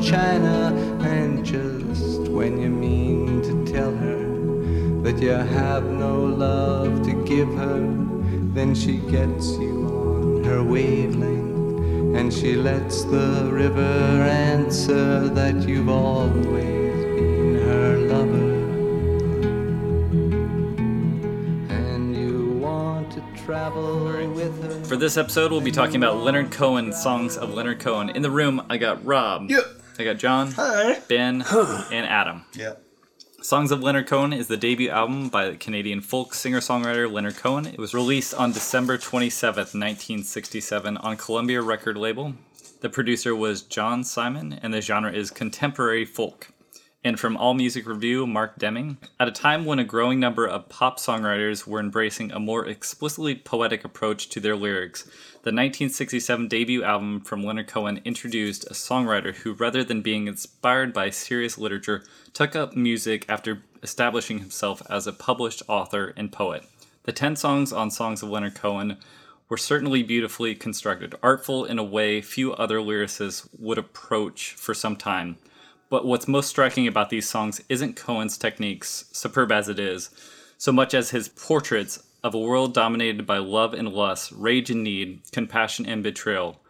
China. And just when you mean to tell her that you have no love to give her, then she gets you on her wavelength. And she lets the river answer that you've always been her lover. And you want to travel with her. For this episode, we'll be talking about Leonard Cohen, songs of Leonard Cohen. In the room, I got Rob. Yep. I got John. Hi. Ben. and Adam. Yeah. Songs of Leonard Cohen is the debut album by the Canadian folk singer songwriter Leonard Cohen. It was released on December 27th, 1967, on Columbia record label. The producer was John Simon, and the genre is contemporary folk. And from All Music Review, Mark Deming. At a time when a growing number of pop songwriters were embracing a more explicitly poetic approach to their lyrics, the 1967 debut album from Leonard Cohen introduced a songwriter who, rather than being inspired by serious literature, took up music after establishing himself as a published author and poet. The 10 songs on Songs of Leonard Cohen were certainly beautifully constructed, artful in a way few other lyricists would approach for some time. But what's most striking about these songs isn't Cohen's techniques, superb as it is, so much as his portraits of a world dominated by love and lust, rage and need, compassion and betrayal.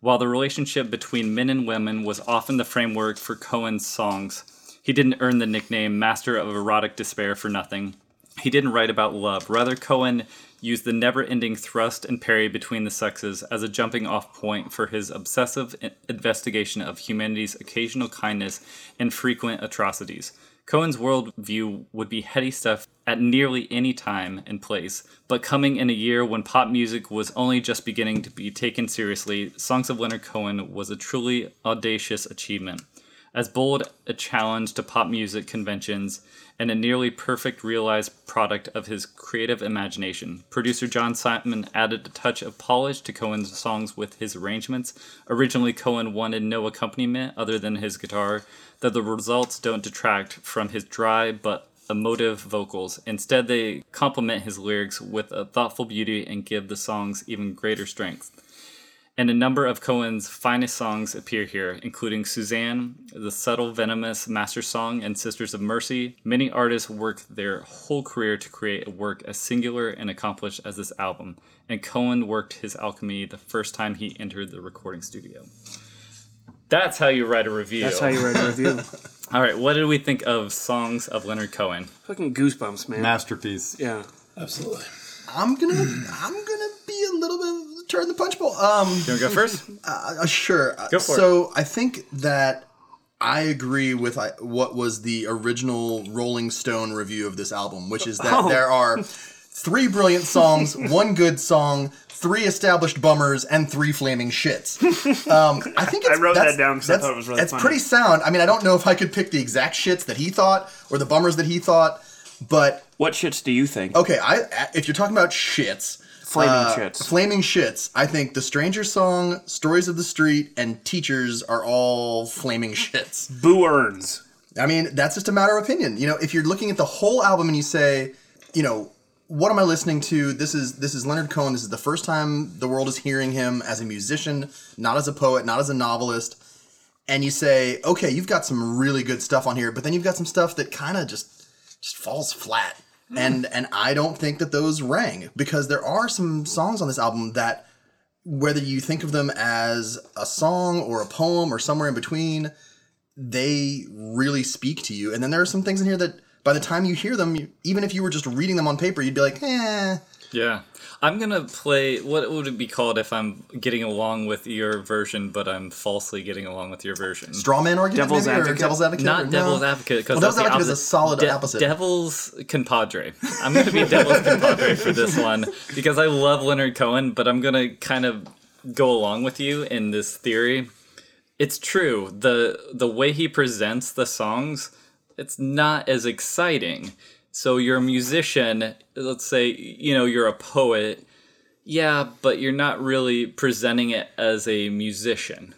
While the relationship between men and women was often the framework for Cohen's songs, he didn't earn the nickname Master of Erotic Despair for nothing. He didn't write about love. Rather, Cohen used the never ending thrust and parry between the sexes as a jumping off point for his obsessive investigation of humanity's occasional kindness and frequent atrocities. Cohen's worldview would be heady stuff at nearly any time and place, but coming in a year when pop music was only just beginning to be taken seriously, Songs of Leonard Cohen was a truly audacious achievement as bold a challenge to pop music conventions and a nearly perfect realized product of his creative imagination. Producer John Simon added a touch of polish to Cohen's songs with his arrangements. Originally, Cohen wanted no accompaniment other than his guitar, though the results don't detract from his dry but emotive vocals. Instead, they complement his lyrics with a thoughtful beauty and give the songs even greater strength and a number of Cohen's finest songs appear here, including Suzanne, the subtle, venomous master song, and Sisters of Mercy. Many artists worked their whole career to create a work as singular and accomplished as this album, and Cohen worked his alchemy the first time he entered the recording studio. That's how you write a review. That's how you write a review. All right, what did we think of songs of Leonard Cohen? Fucking goosebumps, man. Masterpiece. yeah. Absolutely. I'm gonna I'm gonna be a little turn the punch bowl. Um, You want to go first? uh, sure. Go for so I think that I agree with I, what was the original Rolling Stone review of this album, which is that Oh. there are three brilliant songs, one good song, three established bummers, and three flaming shits. Um, I think it's, I wrote that down because I thought it was really It's funny. pretty sound. I mean, I don't know if I could pick the exact shits that he thought or the bummers that he thought, but What shits do you think? Okay, I if you're talking about shits, Flaming uh, shits. flaming shits. I think the Stranger Song, Stories of the Street, and Teachers are all flaming shits. Boo earns. I mean, that's just a matter of opinion. You know, if you're looking at the whole album and you say, you know, what am I listening to? This is this is Leonard Cohen. This is the first time the world is hearing him as a musician, not as a poet, not as a novelist. And you say, okay, you've got some really good stuff on here, but then you've got some stuff that kind of just just falls flat. And and I don't think that those rang because there are some songs on this album that whether you think of them as a song or a poem or somewhere in between, they really speak to you. And then there are some things in here that by the time you hear them, you, even if you were just reading them on paper, you'd be like, eh. Yeah. I'm gonna play. What would it be called if I'm getting along with your version, but I'm falsely getting along with your version? Straw man argument, Devil's maybe, or advocate? devil's advocate. Not or- no? devil's advocate because Well, devil's advocate is a solid opposite. Devil's compadre. I'm gonna be devil's compadre for this one because I love Leonard Cohen, but I'm gonna kind of go along with you in this theory. It's true. the The way he presents the songs, it's not as exciting. So you're a musician. Let's say you know you're a poet. Yeah, but you're not really presenting it as a musician.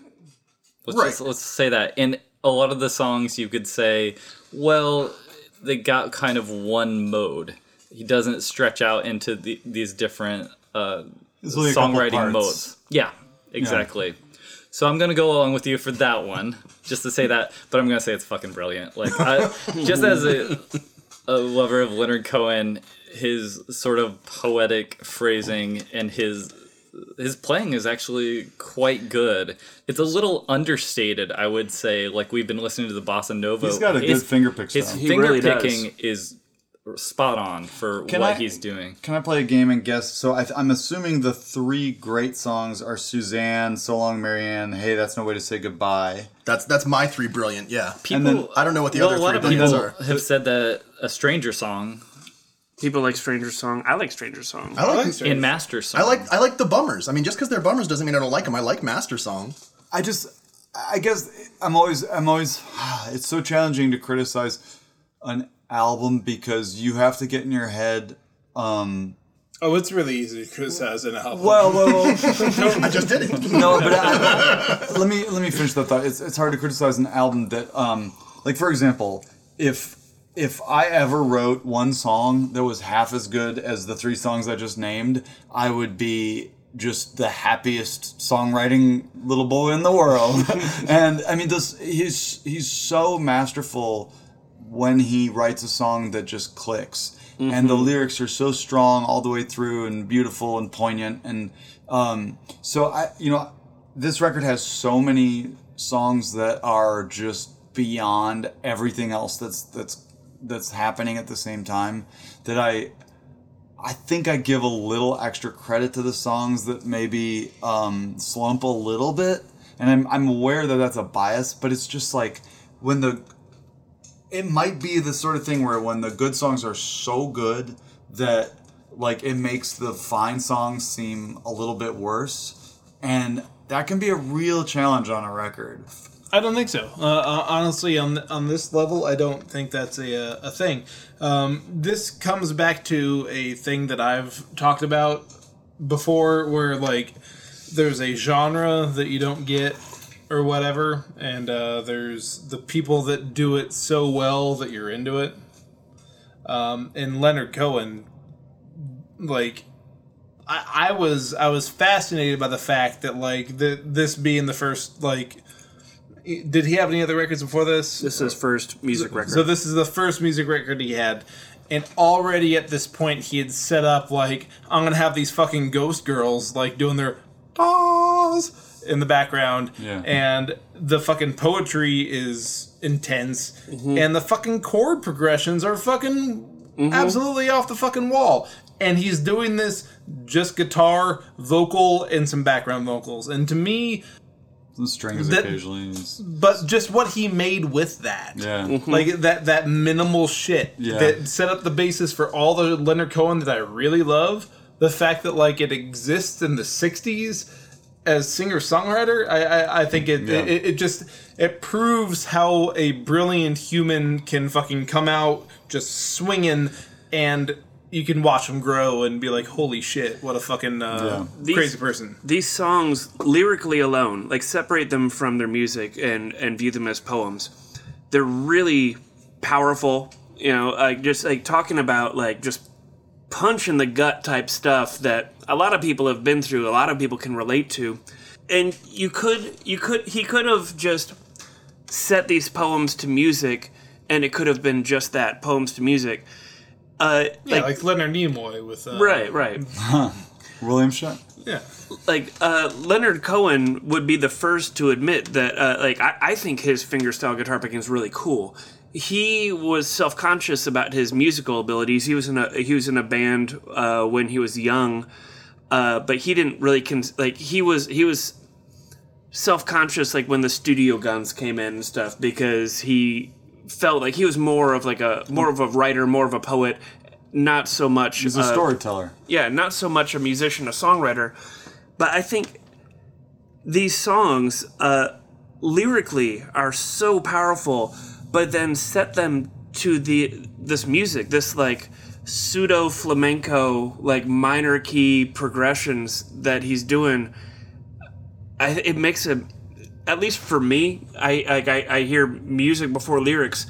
Let's Right. just, let's say that. In a lot of the songs, you could say, well, they got kind of one mode. He doesn't stretch out into the, these different uh, There's only a couple songwriting modes. Yeah, exactly. So I'm gonna go along with you for that one, just to say that. But I'm gonna say it's fucking brilliant. Like, I, just as a, a lover of Leonard Cohen, his sort of poetic phrasing and his his playing is actually quite good. It's a little understated, I would say. Like we've been listening to the bossa nova. He's got a his, good finger pick His. He finger really does. picking is spot on for Can what I- he's doing. Can I play a game and guess? So I, I'm assuming the three great songs are Suzanne, So Long Marianne, Hey, That's No Way to Say Goodbye. That's that's my three brilliant. Yeah. People, then- I don't know what the well, other a lot three of people are. have said that a stranger song People like Stranger Song. I like Stranger Song. I like in master song. I like I like the bummers. I mean, just because they're bummers doesn't mean I don't like them. I like Master Song. I just, I guess I'm always, I'm always, it's so challenging to criticize an album because you have to get in your head. Um, Oh, it's really easy to criticize an album. well, well, well I just did it. no, but I, let me let me finish that thought. It's it's hard to criticize an album that, um, like for example, if if I ever wrote one song that was half as good as the three songs I just named, I would be just the happiest songwriting little boy in the world. and I mean, this he's he's so masterful when he writes a song that just clicks. And the lyrics are so strong all the way through and beautiful and poignant. And um, so i you know this record has so many songs that are just beyond everything else that's that's that's happening at the same time that i I think I give a little extra credit to the songs that maybe um, slump a little bit, and I'm I'm aware that that's a bias, but it's just like when the it might be the sort of thing where when the good songs are so good that like it makes the fine songs seem a little bit worse, and that can be a real challenge on a record. I don't think so. Uh, uh, honestly, on on this level, I don't think that's a uh, a thing. Um, this comes back to a thing that I've talked about before, where like there's a genre that you don't get or whatever, and uh, there's the people that do it so well that you're into it. Um, and Leonard Cohen, like I, I was I was fascinated by the fact that like the, this being the first like did he have any other records before this? This is his first music record. So this is the first music record he had, and already at this point he had set up like I'm gonna have these fucking ghost girls like doing their pause in the background, Yeah. and the fucking poetry is intense, mm-hmm. and the fucking chord progressions are fucking mm-hmm. absolutely off the fucking wall. And he's doing this just guitar, vocal, and some background vocals. And to me, Some strings That- occasionally. but just what he made with that. Yeah. Mm-hmm. Like that that minimal shit Yeah. that set up the basis for all the Leonard Cohen that I really love. The fact that like it exists in the '60s as singer songwriter, I, I I think it, Yeah. it it just it proves how a brilliant human can fucking come out just swinging, and you can watch them grow and be like, holy shit, what a fucking uh, These- crazy person. These songs, lyrically alone, like separate them from their music and and view them as poems. They're really powerful. You know, like just like talking about like just punch in the gut type stuff that a lot of people have been through. A lot of people can relate to, and you could you could he could have just set these poems to music, and it could have been just that poems to music. Uh, Yeah, like, like, Leonard Nimoy with uh, right, right. William Shatner. Yeah. like uh, Leonard Cohen would be the first to admit that uh, like I, I think his fingerstyle guitar picking is really cool. He was self conscious about his musical abilities. He was in a he was in a band uh, when he was young, uh, but he didn't really cons- like he was he was self conscious like when the studio guns came in and stuff because he felt like he was more of like a more of a writer, more of a poet, not so much He's a uh, storyteller. yeah, not so much a musician, a songwriter, but I think these songs uh, lyrically are so powerful, but then set them to the this music, this like pseudo flamenco, like minor key progressions that he's doing. I, it makes it, at least for me, I I, I hear music before lyrics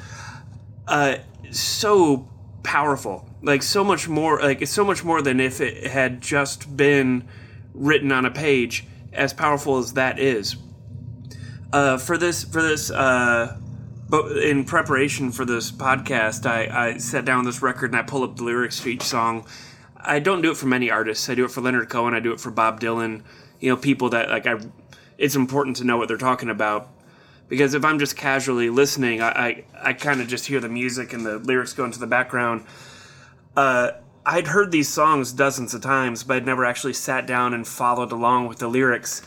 uh, so powerful. Like so much more. Like it's so much more than if it had just been written on a page. As powerful as that is. Uh, for this, for this, uh, but in preparation for this podcast, I, I sat down this record and I pull up the lyrics to each song. I don't do it for many artists. I do it for Leonard Cohen. I do it for Bob Dylan. You know, people that like I. It's important to know what they're talking about because if I'm just casually listening, I I, I kind of just hear the music and the lyrics go into the background. Uh, I'd heard these songs dozens of times, but I'd never actually sat down and followed along with the lyrics.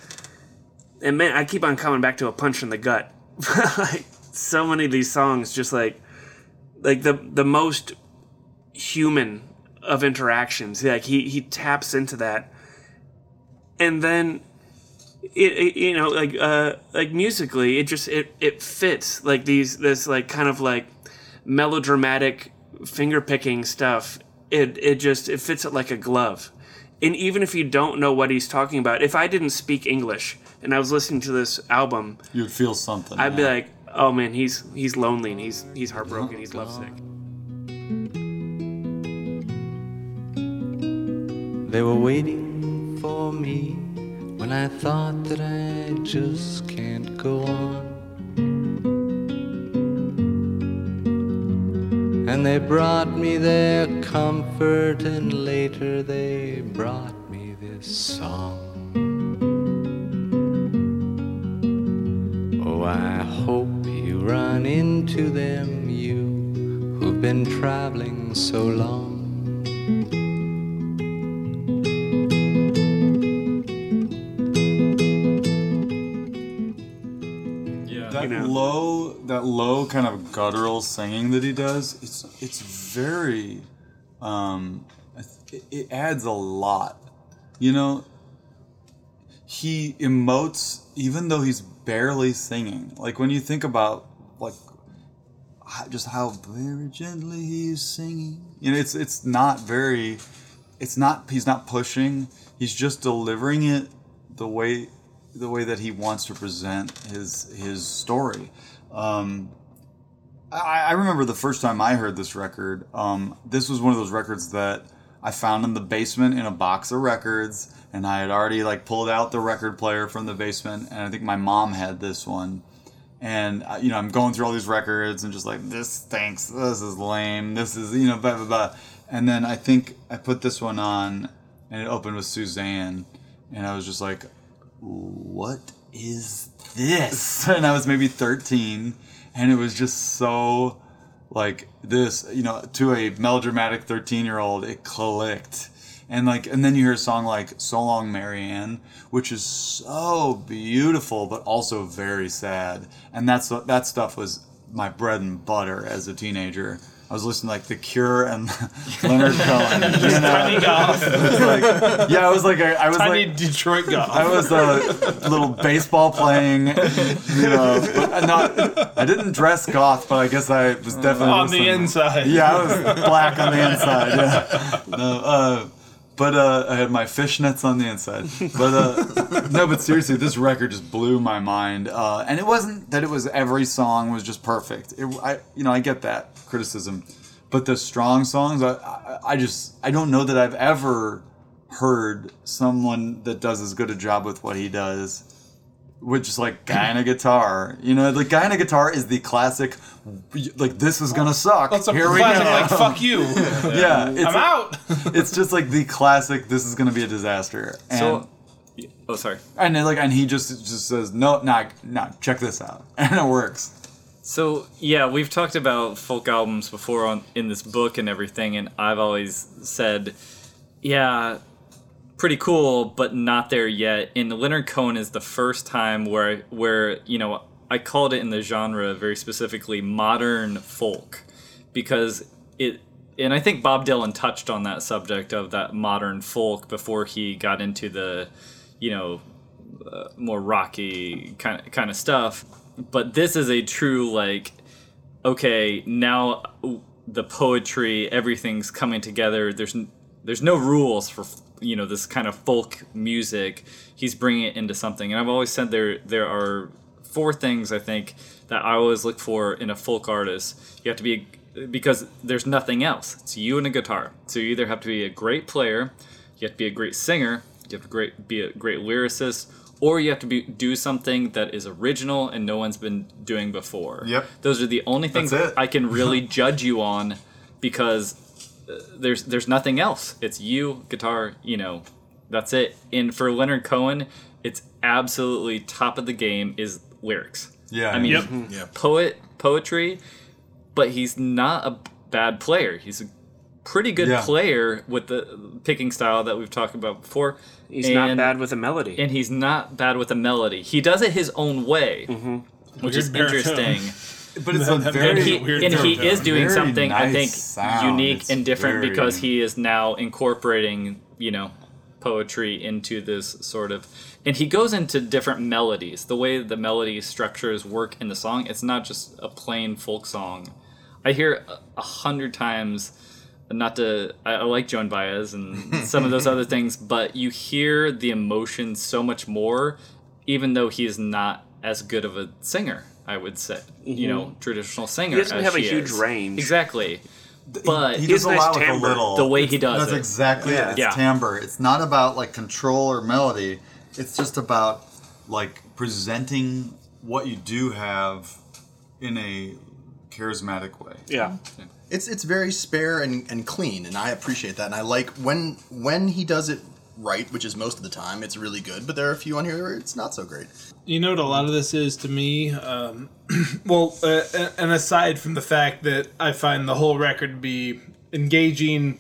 And man, I keep on coming back to a punch in the gut. like so many of these songs, just like like the the most human of interactions. Like he he taps into that, and then it, it you know like uh like musically it just it it fits like these this like kind of like melodramatic finger picking stuff. It it just it fits it like a glove. And even if you don't know what he's talking about if i didn't speak english and i was listening to this album You'd feel something. i'd be like oh man he's he's lonely and he's he's heartbroken he's lovesick. They were waiting for me when I thought that I just can't go on. And they brought me their comfort, and later they brought me this song. Oh, I hope you run into them, you who've been traveling so long. That know. low that low kind of guttural singing that he does it's it's very um it, it adds a lot. You know he emotes even though he's barely singing. Like when you think about like how- just how very gently he's singing. You know it's it's not very it's not he's not pushing. He's just delivering it the way the way that he wants to present his his story um I, I remember the first time I heard this record. Um, this was one of those records that I found in the basement in a box of records, and I had already like pulled out the record player from the basement, and I think my mom had this one. And uh, you know, I'm going through all these records and just like this stinks. This is lame. This is you know blah blah blah. And then I think I put this one on, and it opened with Suzanne, and I was just like, what is this? And I was maybe 13, and it was just so like this, you know, to a melodramatic 13 year old, it clicked. And like, and then you hear a song like "So Long, Marianne," which is so beautiful, but also very sad. And that's that stuff was my bread and butter as a teenager. I was listening to, like The Cure and Leonard Cohen. you know? Tiny goth. It's like- yeah, I was like, a, I was Tiny like, Detroit goth. I was a little baseball playing, you know, but not. I didn't dress goth, but I guess I was definitely on the inside. Yeah, I was black on the inside. Yeah, no, uh, but uh, I had my fishnets on the inside. But uh, no, but seriously, this record just blew my mind. Uh, and it wasn't that it was every song was just perfect. It, I, you know, I get that criticism, but the strong songs, I, I, I just, I don't know that I've ever heard someone that does as good a job with what he does with is like guy and a guitar. You know, like guy and a guitar is the classic. Like this is gonna suck. That's a Here we classic, go. like, fuck you. yeah, it's, I'm out. it's just like the classic. This is gonna be a disaster. And So Oh, sorry. And like, and he just just says, no, nah, nah, check this out, and it works. So yeah, we've talked about folk albums before on in this book and everything, and I've always said, yeah, pretty cool, but not there yet. And Leonard Cohen is the first time where where you know I called it in the genre very specifically modern folk because it. And I think Bob Dylan touched on that subject of that modern folk before he got into the, you know, uh, more rocky kind of kind of stuff. But this is a true like, okay, now the poetry, everything's coming together. There's there's no rules for you know this kind of folk music. He's bringing it into something, and I've always said there there are four things I think that I always look for in a folk artist. You have to be because there's nothing else. It's you and a guitar. So you either have to be a great player, you have to be a great singer, you have to great be a great lyricist, or you have to be do something that is original and no one's been doing before. Yep. Those are the only things. I can really judge you on because there's there's nothing else. It's you, guitar, you know, that's it. And for Leonard Cohen, it's absolutely top of the game is lyrics. Yeah. I mean, Yep. Mm-hmm. Yeah. poet poetry, but he's not a bad player. He's a pretty good Yeah. player with the picking style that we've talked about before. He's not bad with a melody. and he's not bad with a melody. He does it his own way, mm-hmm. which is Weird baritone. interesting. but it's That- a very And he, weird and he is doing Very something I think sound. unique It's and different very- because he is now incorporating, you know, poetry into this sort of and he goes into different melodies. The way the melody structures work in the song, it's not just a plain folk song. I hear a- a hundred times not to I, I like Joan Baez and some of those other things, but you hear the emotion so much more, even though he is not as good of a singer. I would say, you know, traditional singer. Mm-hmm. doesn't as have a huge is. range. Exactly, but he He does a nice lot with a timbre. little. The way he does That's it. exactly Yeah. it. It's Yeah. timbre. It's not about like control or melody. It's just about like presenting what you do have in a charismatic way. yeah. It's it's very spare and, and clean, and I appreciate that. And I like when when he does it right, which is most of the time, it's really good. But there are a few on here where it's not so great. You know what a lot of this is to me? Um, well, uh, and aside from the fact that I find the whole record to be engaging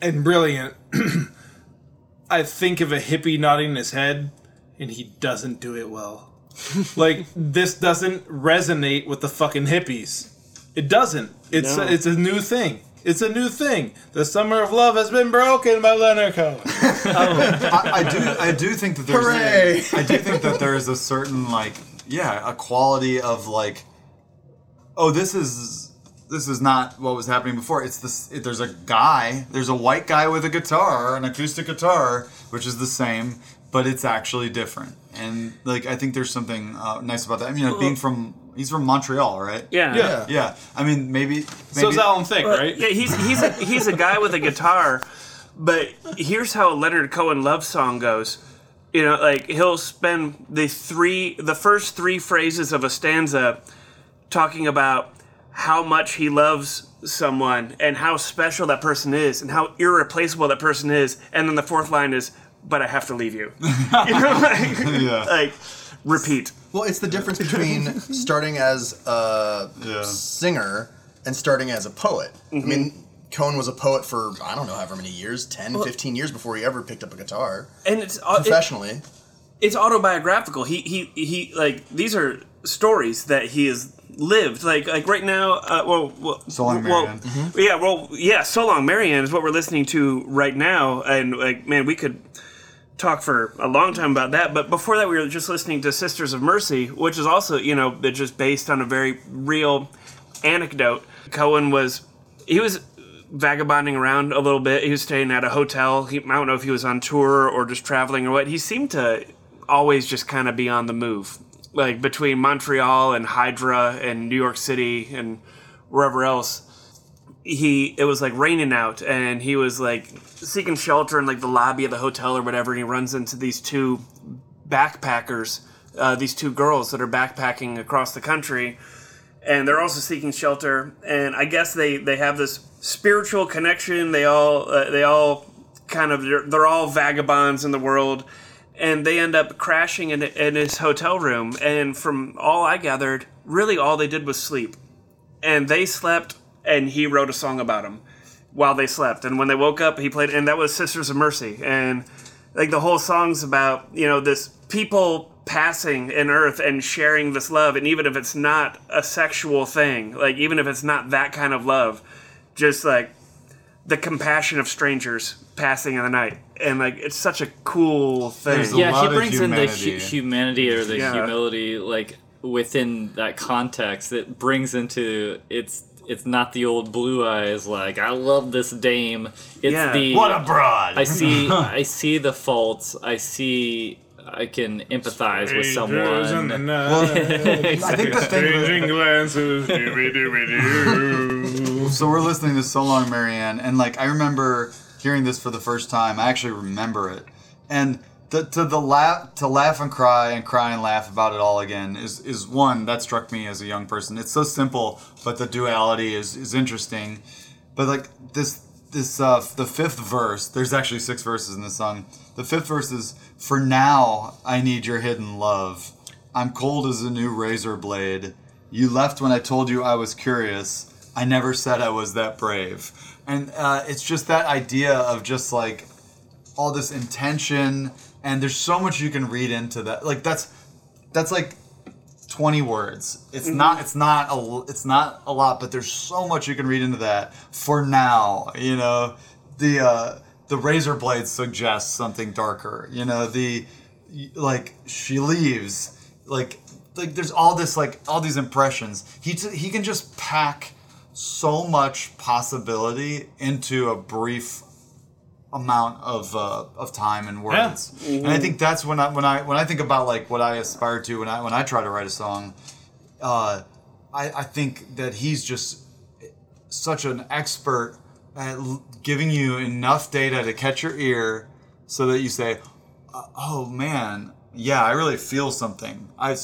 and brilliant, I think of a hippie nodding his head, and he doesn't do it well. like this doesn't resonate with the fucking hippies. It doesn't. It's No. it's a new thing. It's a new thing. The summer of love has been broken by Leonard Cohen. I, I do. I do think that there's. Hooray! I do think that there is a certain like, yeah, a quality of like, oh, this is this is not what was happening before. It's this. It, there's a guy. There's a white guy with a guitar, an acoustic guitar, which is the same, but it's actually different. And like, I think there's something uh, nice about that. I mean, you know, being from he's from Montreal, right? Yeah. Yeah. Yeah. I mean, maybe. maybe So is Alan Thicke, right? Yeah, he's he's a, he's a guy with a guitar, but here's how a Leonard Cohen love song goes. You know, like he'll spend the three the first three phrases of a stanza talking about how much he loves someone and how special that person is and how irreplaceable that person is, and then the fourth line is, "But I have to leave you." you know, like, Yeah. like repeat. Well, it's the difference between starting as a Yeah. singer and starting as a poet. I mean, Cohen was a poet for, I don't know, however many years 10, 15 years before he ever picked up a guitar And it's uh, it- professionally. it's autobiographical. He he he like these are stories that he has lived. Like like right now, uh, well, well, So Long, well, Marianne. yeah, well, yeah, so long, Marianne is what we're listening to right now, and like man, we could talk for a long time about that. But before that, we were just listening to Sisters of Mercy, which is also you know just based on a very real anecdote. Cohen was he was vagabonding around a little bit. He was staying at a hotel. He, I don't know if he was on tour or just traveling or what. He seemed to always just kind of be on the move, like between Montreal and Hydra and New York City and wherever else. He it was like raining out, and he was like seeking shelter in like the lobby of the hotel or whatever. And he runs into these two backpackers, uh, these two girls that are backpacking across the country and they're also seeking shelter. And I guess they they have this spiritual connection. They all uh, they all kind of they're, they're all vagabonds in the world, and they end up crashing in, in his hotel room. And from all I gathered, really all they did was sleep. And they slept, and he wrote a song about them while they slept. And when they woke up, he played, and that was Sisters of Mercy. And like the whole song's about, you know, this people passing in earth and sharing this love. And even if it's not a sexual thing, like even if it's not that kind of love, just like the compassion of strangers passing in the night. And like it's such a cool thing. A yeah, lot he brings in the humanity. hu- humanity or the Yeah. humility, like within that context. That brings into it's it's not the old blue eyes like I love this dame. It's Yeah. the What a broad! I see I see the faults. I see I can empathize with Strangers in the someone. night, I think the thing that- Exchanging glances, dooby-dooby-doo. So we're listening to So Long Marianne, and like I remember hearing this for the first time. I actually remember it, and the, to the laugh to laugh and cry and cry and laugh about it all again is is one that struck me as a young person. It's so simple, but the duality is is interesting. But like this this uh the fifth verse, there's actually six verses in the song. The fifth verse is for now I need your hidden love. I'm cold as a new razor blade. You left when I told you I was curious. I never said I was that brave. And uh, it's just that idea of just like all this intention, and there's so much you can read into that. Like that's that's like 20 words. It's not it's not a it's not a lot, but there's so much you can read into that. For now, you know, the uh the razor blade suggests something darker. You know, the like she leaves like like there's all this like all these impressions. He t- he can just pack so much possibility into a brief amount of uh, of time and words. And I think that's when I when I when I think about like what I aspire to when I when I try to write a song, uh, I I think that he's just such an expert at l- giving you enough data to catch your ear, so that you say, "Uh, "Oh man, yeah, I really feel something." I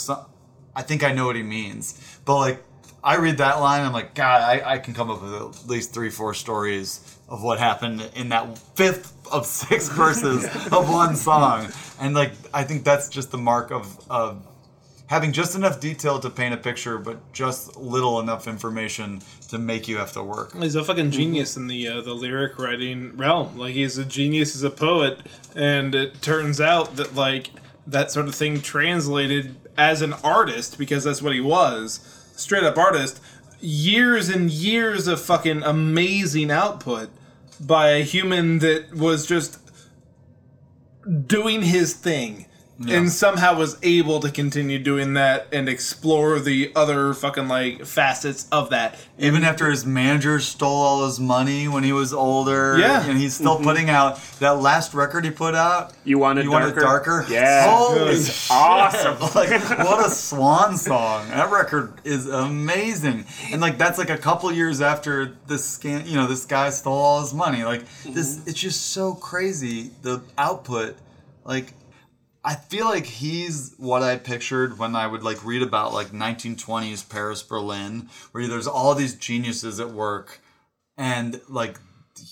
I think I know what he means, but like. I read that line, I'm like, God, I, I can come up with at least three, four stories of what happened in that fifth of six verses of one song. And like, I think that's just the mark of, of having just enough detail to paint a picture, but just little enough information to make you have to work. He's a fucking genius in the uh, the lyric writing realm. Like he's a genius as a poet, and it turns out that like that sort of thing translated as an artist because that's what he was, straight up artist. Years and years of fucking amazing output by a human that was just doing his thing. And somehow was able to continue doing that and explore the other fucking like facets of that. Even after his manager stole all his money when he was older, Yeah. and he's still mm-hmm. putting out that last record he put out. You want it You darker? want it darker? Yeah. Holy Good. shit. Awesome. like what a swan song. That record is amazing. And like that's like a couple years after this scan, you know, this guy stole all his money. Like this mm-hmm. it's just so crazy the output. Like I feel like he's what I pictured when I would like read about like 1920s Paris, Berlin, where there's all these geniuses at work, and like,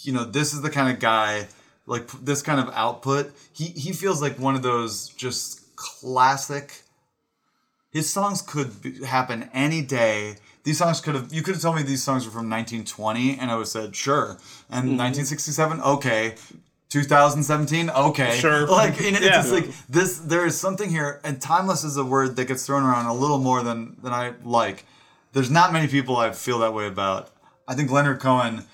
you know, this is the kind of guy, like this kind of output. He he feels like one of those just classic. His songs could be, happen any day. These songs could have. You could have told me these songs were from 1920, and I would have said sure. And mm-hmm. 1967, okay. 2017, okay. Sure. Like, and it's Yeah. just like this. There is something here, and timeless is a word that gets thrown around a little more than than I like. There's not many people I feel that way about. I think Leonard Cohen.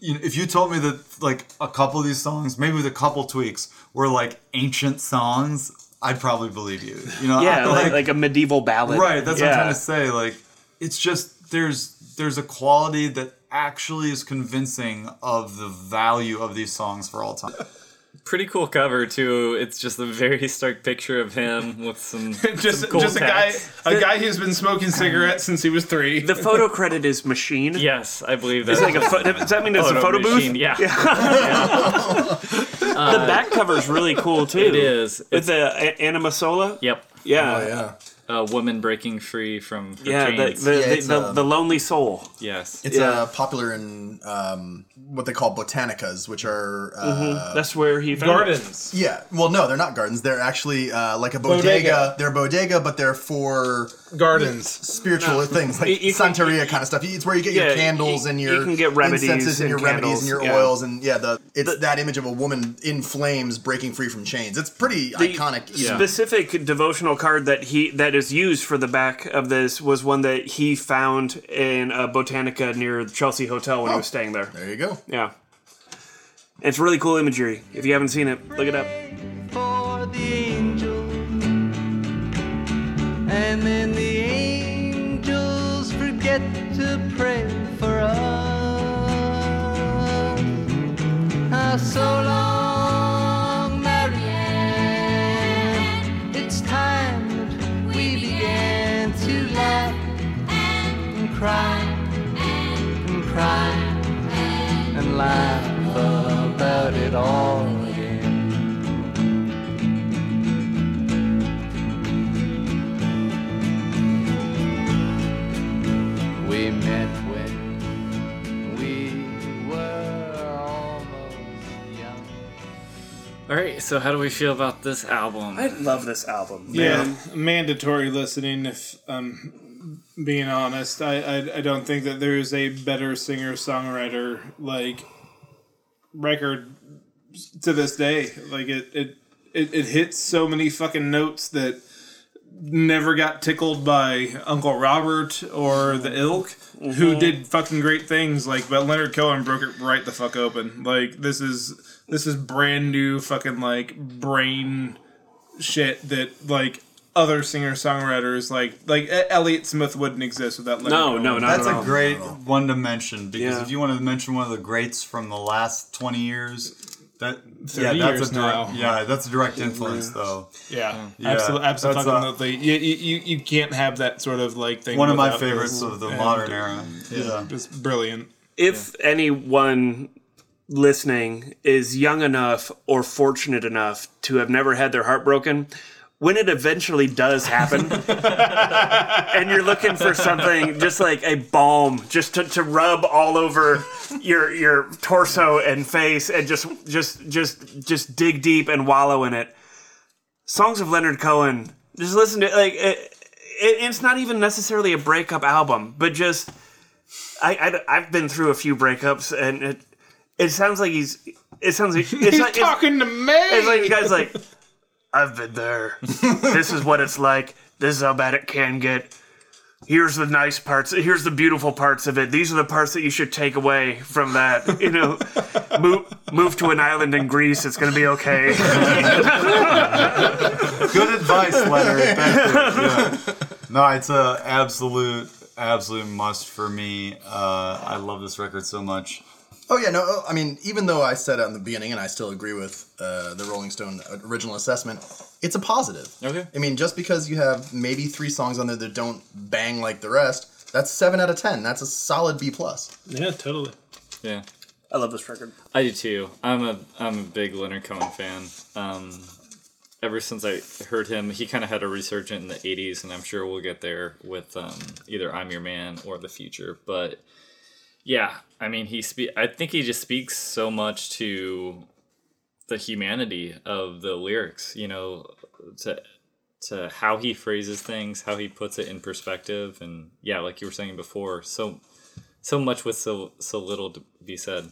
You know, if you told me that like a couple of these songs, maybe with a couple tweaks, were like ancient songs, I'd probably believe you. You know, Yeah, I- like, like a medieval ballad. Right, that's what I'm trying to say. Like, it's just there's there's a quality that actually is convincing of the value of these songs for all time. Pretty cool cover too. It's just a very stark picture of him with some just some cool just a guy tats. a guy who's been smoking cigarettes since he was three. The photo credit is machine. Yes, I believe that's It's like a pho- does that mean it's a photo booth? machine. Yeah, uh, the back cover is really cool too. it is. With It's, the uh, a- Anima Sola. yep. Yeah. Oh yeah. Uh, woman breaking free from her Yeah, the chains. the, Yeah, the, the, um, the lonely soul. yes. It's Yeah. uh, popular in um, what they call botanicas, which are uh, That's where he found it. Gardens. yeah. Well, no, they're not gardens. They're actually uh, like a bodega. Bodega. They're a bodega, but they're for Gardens. spiritual things like You- you can- Santeria kind of stuff. It's where you get Yeah, your candles you- and you your can get remedies incenses and and your remedies and your yeah. oils and yeah, the it's that image of a woman in flames breaking free from chains. It's pretty The iconic. Yeah. specific devotional card that he that is used for the back of this was one that he found in a botanica near the Chelsea Hotel when he was staying there. There you go. Yeah. It's really cool imagery. If you haven't seen it, look it up. for the angels, and then the angels forget to pray for us. Ah, so long, and cry and cry and laugh about it all again. We met when we were almost young. All right. So how do we feel about this album? I love this album. Yeah, mandatory listening. If I'm being honest, I, I I don't think that there is a better singer songwriter like record to this day. Like it it it, it hits so many fucking notes that never got tickled by Uncle Robert or the ilk who mm-hmm. did fucking great things like but Leonard Cohen broke it right the fuck open. Like this is this is brand new fucking like brain shit that like other singer songwriters like like Elliott Smith wouldn't exist without Leonard No, Cohen. no, not That's at a all. great one to mention because Yeah. if you want to mention one of the greats from the last twenty years, that yeah, that's years a direct, now. yeah, that's a direct influence though. Yeah, Yeah, absolutely, that's, uh, absolutely. You, you, you, you can't have that sort of like thing. One of my favorites of the modern era. Yeah. Just brilliant. If anyone listening is young enough or fortunate enough to have never had their heart broken, when it eventually does happen, and you're looking for something just like a balm, just to, to rub all over your your torso and face, and just just just just dig deep and wallow in it. Songs of Leonard Cohen. Just listen to like it, it, it's not even necessarily a breakup album, but just I, I have been through a few breakups, and it it sounds like he's it sounds like it's He's like it's, talking to me. it's like the guy's like I've been there. this is what it's like. This is how bad it can get. Here's the nice parts. Here's the beautiful parts of it. These are the parts that you should take away from that. You know, move move to an island in Greece. It's gonna be okay. Good advice, Leonard. Yeah. No, it's a absolute, absolute must for me. Uh, I love this record so much. Oh yeah, no. I mean, even though I said it in the beginning, and I still agree with uh, the Rolling Stone original assessment, it's a positive. Okay. I mean, just because you have maybe three songs on there that don't bang like the rest, that's seven out of ten. That's a solid B plus. yeah, totally. Yeah. I love this record. I do too. I'm a I'm a big Leonard Cohen fan. Um, ever since I heard him, he kind of had a resurgence in the '80s, and I'm sure we'll get there with um, either "I'm Your Man" or "The Future." But yeah, I mean, he spe- I think he just speaks so much to the humanity of the lyrics. You know, to to how he phrases things, how he puts it in perspective, and yeah, like you were saying before, so so much with so so little to be said.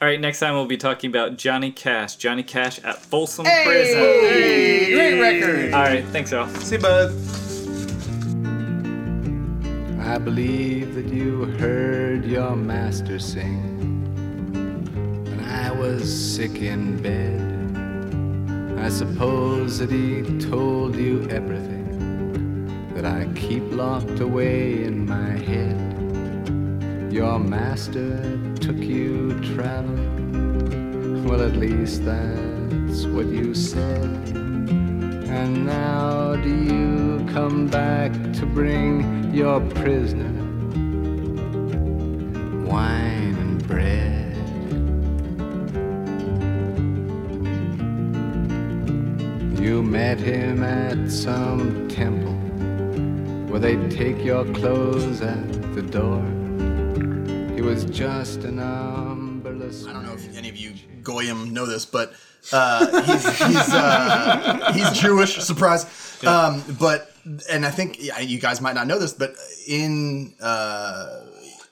All right, next time we'll be talking about Johnny Cash. Johnny Cash at Folsom Prison. Great record. All right, thanks, y'all. See, bud. I believe that you heard your master sing when I was sick in bed. I suppose that he told you everything that I keep locked away in my head. Your master took you traveling. Well, at least that's what you said. And now do you come back to bring your prisoner wine and bread? You met him at some temple where they'd take your clothes at the door. He was just an umberless. I don't know if any of you goyim know this, but uh, he's he's, uh, he's Jewish. Surprise. Um, but and I think you guys might not know this, but in uh,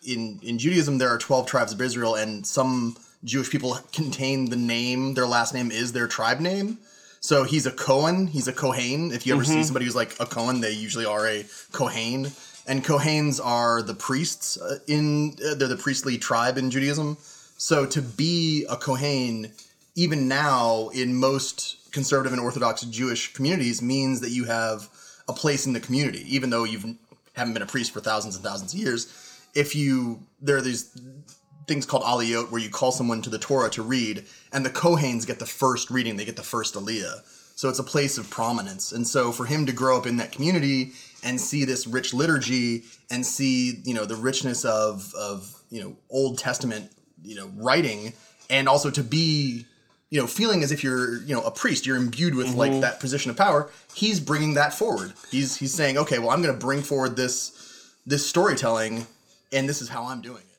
in in Judaism there are twelve tribes of Israel, and some Jewish people contain the name. Their last name is their tribe name. So he's a Cohen. He's a Kohen. If you ever see somebody who's like a Cohen, they usually are a Kohen. And Kohens are the priests uh, in uh, they're the priestly tribe in Judaism. So to be a Kohen, even now in most conservative and Orthodox Jewish communities, means that you have a place in the community, even though you haven't been a priest for thousands and thousands of years. If you there are these things called aliyot where you call someone to the Torah to read, and the Kohens get the first reading, they get the first aliyah. So it's a place of prominence. And so for him to grow up in that community and see this rich liturgy and see, you know, the richness of of, you know, Old Testament, you know, writing and also to be you know, feeling as if you're, you know, a priest, you're imbued with like mm-hmm. that position of power. He's bringing that forward. He's he's saying, okay, well, I'm going to bring forward this this storytelling, and this is how I'm doing it.